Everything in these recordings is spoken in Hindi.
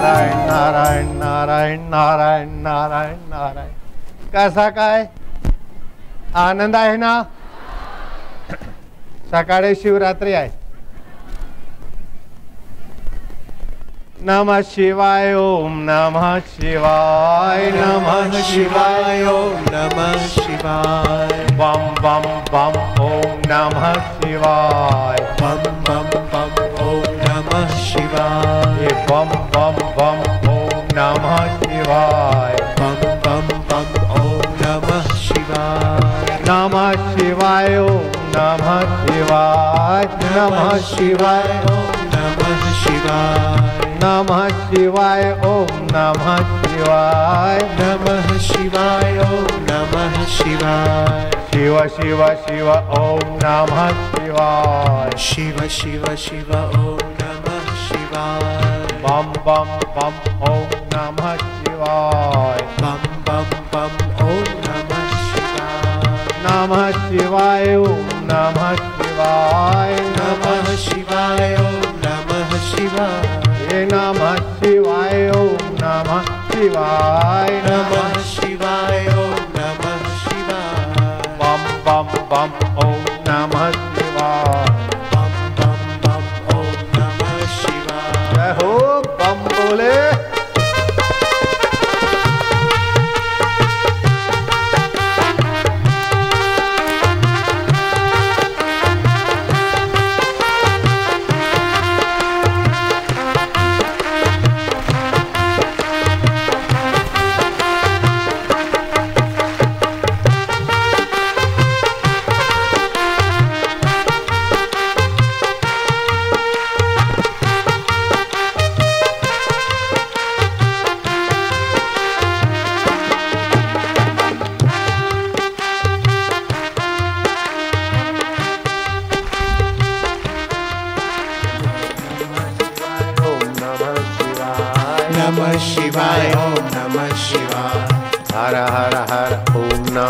नारायण नारायण नारायण नारायण नारायण नारायण. कसा काय? आनंद आहे ना? सकाळी शिवरात्री आहे. नम शिवाय ओम नम शिवाय. नम शिवाय ओम नमः शिवाय. बम बम बम ओम नम शिवाय. बम बम बम शिवाय। बम बम बम ओम नम शिवाय। बम बम बम ओम नमः शिवाय। नम शिवाय ओम नम शिवाय। नम शिवाय ओम नमः शिवाय। नम शिवाय ओम नम शिवाय। नमः शिवाय ओम नमः शिवाय। शिव शिव शिव ओम नम शिवाय। शिव शिव शिव ओम बम बम बम ओम नम शिवाय। बम बम बम ओम नमः शिवाय। नम शिवाय ओम नम शिवाय। नमः शिवाय ओम नमः शिवाय। ये नम शिवाय ओम नम शिवाय। नम शिवाय ओम नमः शिवाय। बम बम बम ओम नम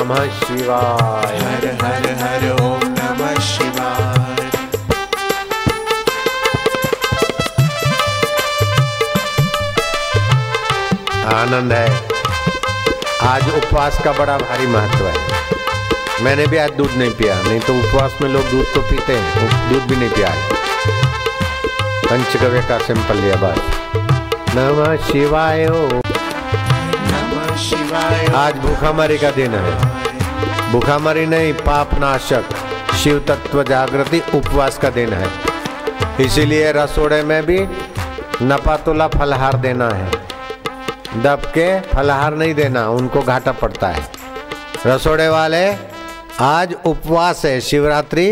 नम शिवाय। हर हर हर ओम नमः शिवाय। आनंद है। आज उपवास का बड़ा भारी महत्व है। मैंने भी आज दूध नहीं पिया नहीं तो उपवास में लोग दूध तो पीते हैं दूध भी नहीं पिया आज। पंचगव्य का सिंपल लिया बात। नमः शिवाय शिवाय आज भूखामरी का दिन है। भूखामरी नहीं पाप नाशक शिव तत्व जागृति उपवास का दिन है। इसीलिए रसोड़े में भी नपातुला फलहार देना है। दब के फलहार नहीं देना, उनको घाटा पड़ता है। रसोड़े वाले, आज उपवास है, शिवरात्रि,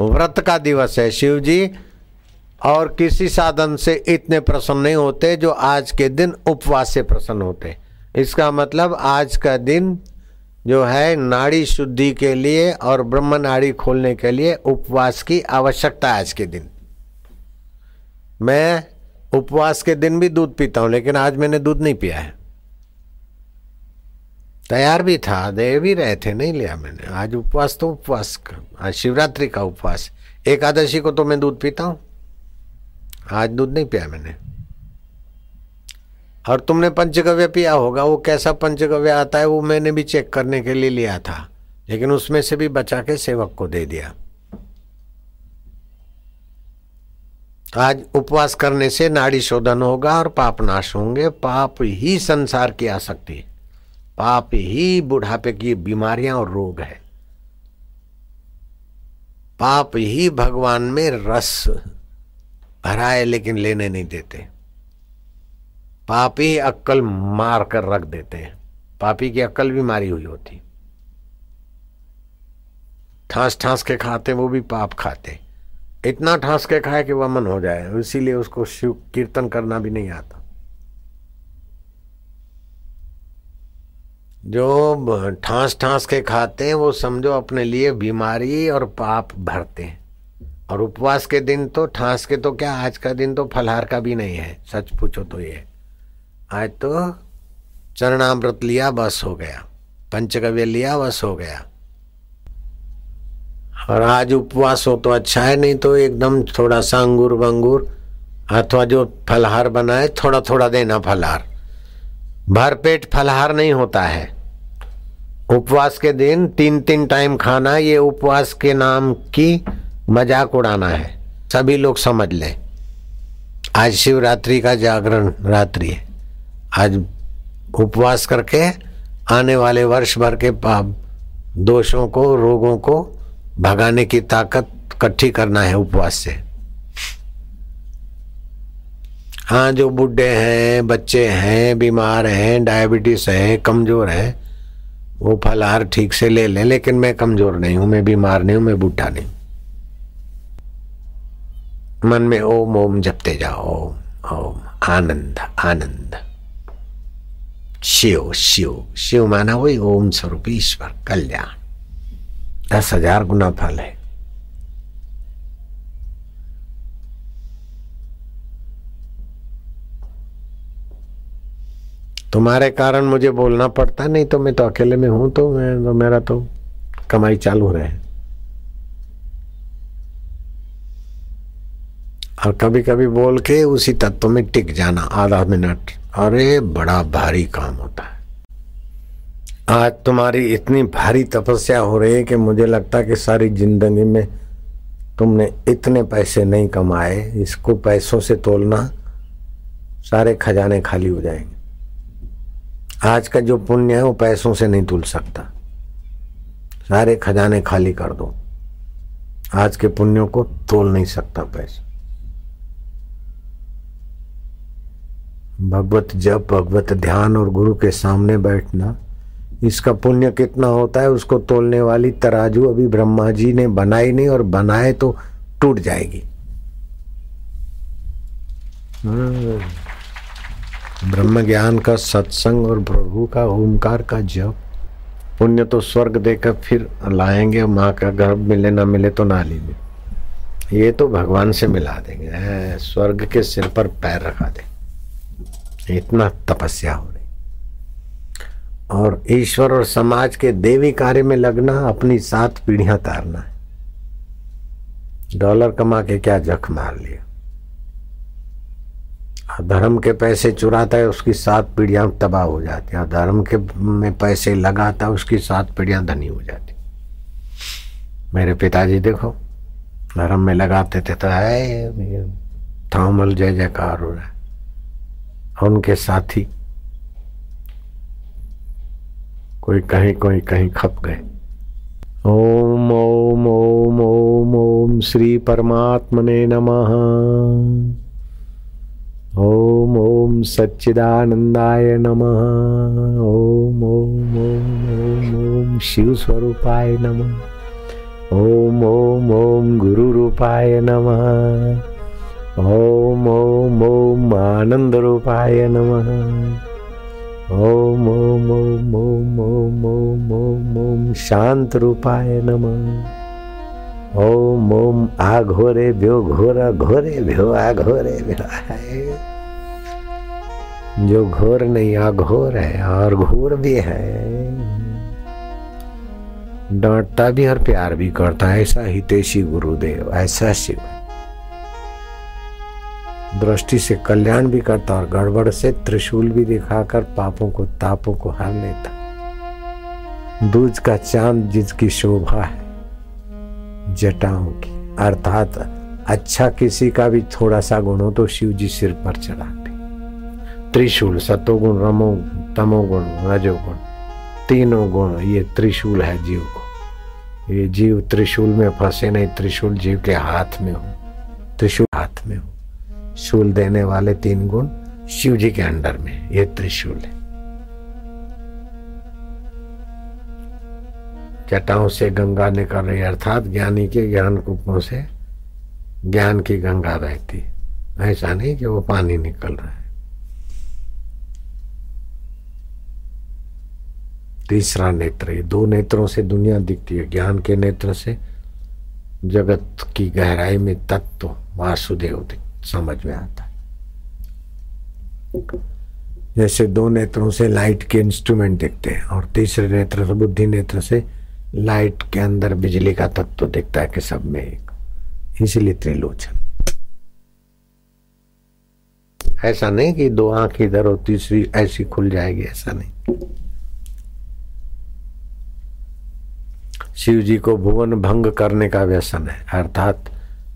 व्रत का दिवस है। शिव जी और किसी साधन से इतने प्रसन्न नहीं होते जो आज के दिन उपवास से प्रसन्न होते। इसका मतलब आज का दिन जो है नाड़ी शुद्धि के लिए और ब्रह्म नाड़ी खोलने के लिए उपवास की आवश्यकता आज के दिन। मैं उपवास के दिन भी दूध पीता हूँ, लेकिन आज मैंने दूध नहीं पिया है। तैयार भी था, दे भी रहे थे, नहीं लिया मैंने। आज उपवास तो उपवास आज शिवरात्रि का उपवास। एकादशी को तो मैं दूध पीता हूँ। आज दूध नहीं पिया मैंने। और तुमने पंचगव्य पिया होगा, वो कैसा पंचगव्य आता है, वो मैंने भी चेक करने के लिए लिया था, लेकिन उसमें से भी बचा के सेवक को दे दिया। आज उपवास करने से नाड़ी शोधन होगा और पाप नाश होंगे, पाप ही संसार की आसक्ति पाप ही बुढ़ापे की बीमारियाँ और रोग है। पाप ही भगवान में रस भरा है लेकिन लेने नहीं देते। पापी ही अक्कल मार कर रख देते हैं। पापी की अक्कल भी मारी हुई होती। ठास ठास के खाते वो भी पाप खाते इतना ठास के खाए कि वमन हो जाए, इसीलिए उसको शिव कीर्तन करना भी नहीं आता। जो ठास ठास के खाते हैं, वो समझो अपने लिए बीमारी और पाप भरते हैं। और उपवास के दिन तो ठास के तो क्या, आज का दिन तो फलहार का भी नहीं है। सच पूछो तो ये। आज तो चरणामृत लिया, बस हो गया। पंचगव्य लिया, बस हो गया। और आज उपवास हो तो अच्छा है, नहीं तो एकदम थोड़ा सा अंगूर वंगूर अथवा जो फलहार बनाए थोड़ा थोड़ा देना फलहार। भर पेट फलहार नहीं होता है। उपवास के दिन तीन तीन टाइम खाना, ये उपवास के नाम की मज़ाक उड़ाना है। सभी लोग समझ लें। आज शिवरात्रि का जागरण रात्रि है। आज उपवास करके आने वाले वर्ष भर के पाप दोषों को, रोगों को भगाने की ताकत इकट्ठी करना है उपवास से। हाँ जो बुढ़े हैं, बच्चे हैं, बीमार हैं, डायबिटीज़ है, कमज़ोर है, वो फलहार ठीक से ले लें, लेकिन मैं कमज़ोर नहीं हूँ, मैं बीमार नहीं हूँ, मैं बूढ़ा नहीं मन में ओम ओम जपते जाओ, ओम ओम, आनंद आनंद। शिव शिव शिव माना वही ओम स्वरूप ईश्वर कल्याण दस हज़ार गुना फल है तुम्हारे कारण मुझे बोलना पड़ता, नहीं तो मैं तो अकेले में हूँ तो मैं तो मेरा तो कमाई चालू रहे। और कभी कभी बोल के उसी तत्व में टिक जाना, आधा मिनट। अरे, बड़ा भारी काम होता है। आज तुम्हारी इतनी भारी तपस्या हो रही है कि मुझे लगता है कि सारी ज़िंदगी में तुमने इतने पैसे नहीं कमाए, इसको पैसों से तोलना सारे खजाने खाली हो जाएँगे। आज का जो पुण्य है वो पैसों से नहीं तुल सकता। सारे खजाने खाली कर दो। आज के पुण्यों को तोल नहीं सकता पैसा। भगवत जप, भगवत ध्यान और गुरु के सामने बैठना। इसका पुण्य कितना होता है, उसको तोलने वाली तराजू अभी ब्रह्मा जी ने बनाई नहीं और बनाए तो टूट जाएगी। हम्म। ब्रह्म ज्ञान का सत्संग और प्रभु का ओमकार का जप। पुण्य तो स्वर्ग देकर फिर लाएँगे माँ का गर्भ मिले, ना मिले तो नाली में। ये तो भगवान से मिला देंगे। स्वर्ग के सिर पर पैर रखा दे इतना तपस्या हो रही। और ईश्वर और समाज के देवी कार्य में लगना, अपनी सात पीढ़ियाँ तारना है। डॉलर कमा के क्या जख मार लिया। धर्म के पैसे चुराता है, उसकी सात पीढ़ियाँ तबाह हो जाती है। धर्म के में पैसे लगाता है उसकी सात पीढ़ियाँ धनी हो जाती मेरे पिताजी देखो, धर्म में लगाते थे तो है थामल जय जयकार हो रहा है। उनके साथी कोई कहीं कोई कहीं खप गए ओम ओम ओम ओम ओम श्री परमात्मने नमः ओम ओम सच्चिदानंदाय नमः ओम ओम ओम ओम ओम शिव स्वरूपाय नमः ओम ओम ओम गुरु रूपाय नमः ओम ओम ओम आनंद रूपाय नमः ओम ओम ओम ओम ओम ओम ओम ओम शांत रूपाय नमः ओम ओम आ घोरे भ्यो घोर घोरे भ्यो आ घोरे भ्यो जो घोर नहीं आ घोर है और घोर भी है डांटता भी और प्यार भी करता है ऐसा हितेशी गुरुदेव ऐसा शिव दृष्टि से कल्याण भी करता और गड़बड़ से त्रिशूल भी दिखाकर पापों को तापों को हर लेता। दूज का चाँद जिसकी शोभा है, जटाओं की, अर्थात अच्छा किसी का भी थोड़ा सा गुण हो तो शिव जी सिर पर चढ़ाते। त्रिशूल, सतोगुण रमो तमोगुण, रजोगुण, तीनों गुण, ये त्रिशूल है जीव को। ये जीव त्रिशूल में फंसे नहीं, त्रिशूल जीव के हाथ में हो, त्रिशूल हाथ में हो। शूल देने वाले तीन गुण शिव जी के अंडर में, ये त्रिशूल है। जटाओं से गंगा निकल रही, अर्थात ज्ञानी के ज्ञान कुपों से ज्ञान की गंगा बहती ऐसा नहीं कि वो पानी निकल रहा है। तीसरा नेत्र, ये दो नेत्रों से दुनिया दिखती है, ज्ञान के नेत्र से जगत की गहराई में तत्व वासुदेव समझ में आता है। जैसे दो नेत्रों से लाइट के इंस्ट्रूमेंट दिखते हैं और तीसरे नेत्र से, बुद्धि नेत्र से लाइट के अंदर बिजली का तत्व तो दिखता है कि सब में एक। इसलिए त्रिलोचन। ऐसा नहीं कि दो आँख इधर और तीसरी ऐसी खुल जाएगी, ऐसा नहीं। शिव जी को भुवन भंग करने का व्यसन है, अर्थात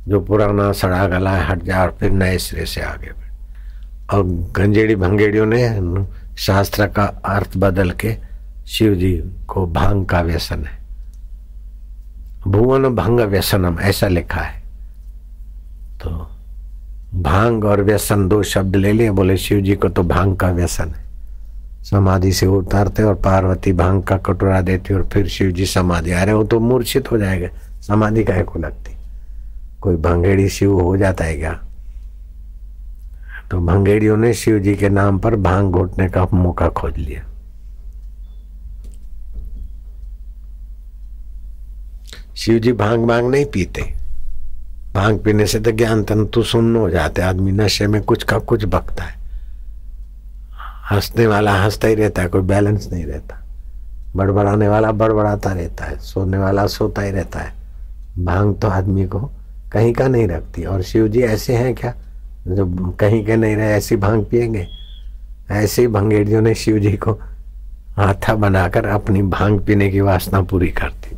जो पुराना सड़ा गला है, हट जाए और फिर नए सिरे से आगे और गंजेड़ी भंगेड़ियों ने शास्त्र का अर्थ बदल के शिव जी को भाँग का व्यसन है। भुवन भंग व्यसनम, ऐसा लिखा है। तो भाँग और व्यसन दो शब्द ले लिए, बोले शिव जी को तो भाँग का व्यसन है। समाधि से उतारते और पार्वती भाँग का कटोरा देती और फिर शिव जी समाधि आ रहे हो तो मूर्छित हो जाएगा, समाधि का को लगती। कोई भंगेड़ी शिव हो जाता है क्या? तो भंगेड़ियों ने शिव जी के नाम पर भाँग घोटने का मौका खोज लिया। शिव जी भाँग भाँग नहीं पीते। भाँग पीने से तो ज्ञान तंतु सुन्न हो जाते, आदमी नशे में कुछ का कुछ बकता है। हंसने वाला हंसता ही रहता है, कोई बैलेंस नहीं रहता। बड़बड़ाने वाला बड़बड़ाता रहता है, सोने वाला सोता ही रहता है। भाँग तो आदमी को कहीं का नहीं रखती। और शिव जी ऐसे हैं क्या? जो कहीं के नहीं रहे, ऐसी भाँग पिएँगे ऐसे ही भंगेड़ियों ने शिव जी को हाथा बनाकर अपनी भाँग पीने की वासना पूरी कर दी।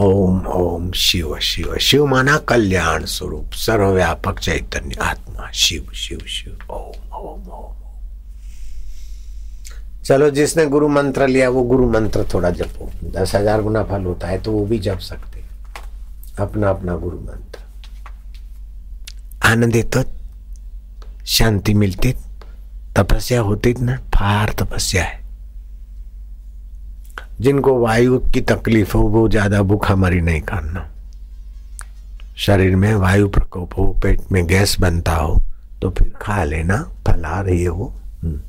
ओम ओम शिव शिव शिव माना कल्याण स्वरूप, सर्वव्यापक चैतन्य आत्मा। शिव शिव शिव, ओम ओम ओम। चलो जिसने गुरु मंत्र लिया, वो गुरु मंत्र थोड़ा जपो दस हज़ार गुना फल होता है तो वो भी जप सकते अपना अपना गुरु मंत्र। आनंद येतो शांती मिलती तपस्या होती ना, फार तपस्या है। जिनको वायु की तकलीफ़ हो, वो ज़्यादा भूखा मरी नहीं करना शरीर में वायु प्रकोप हो, पेट में गैस बनता हो तो फिर खा लेना फलार ये वो हम्म।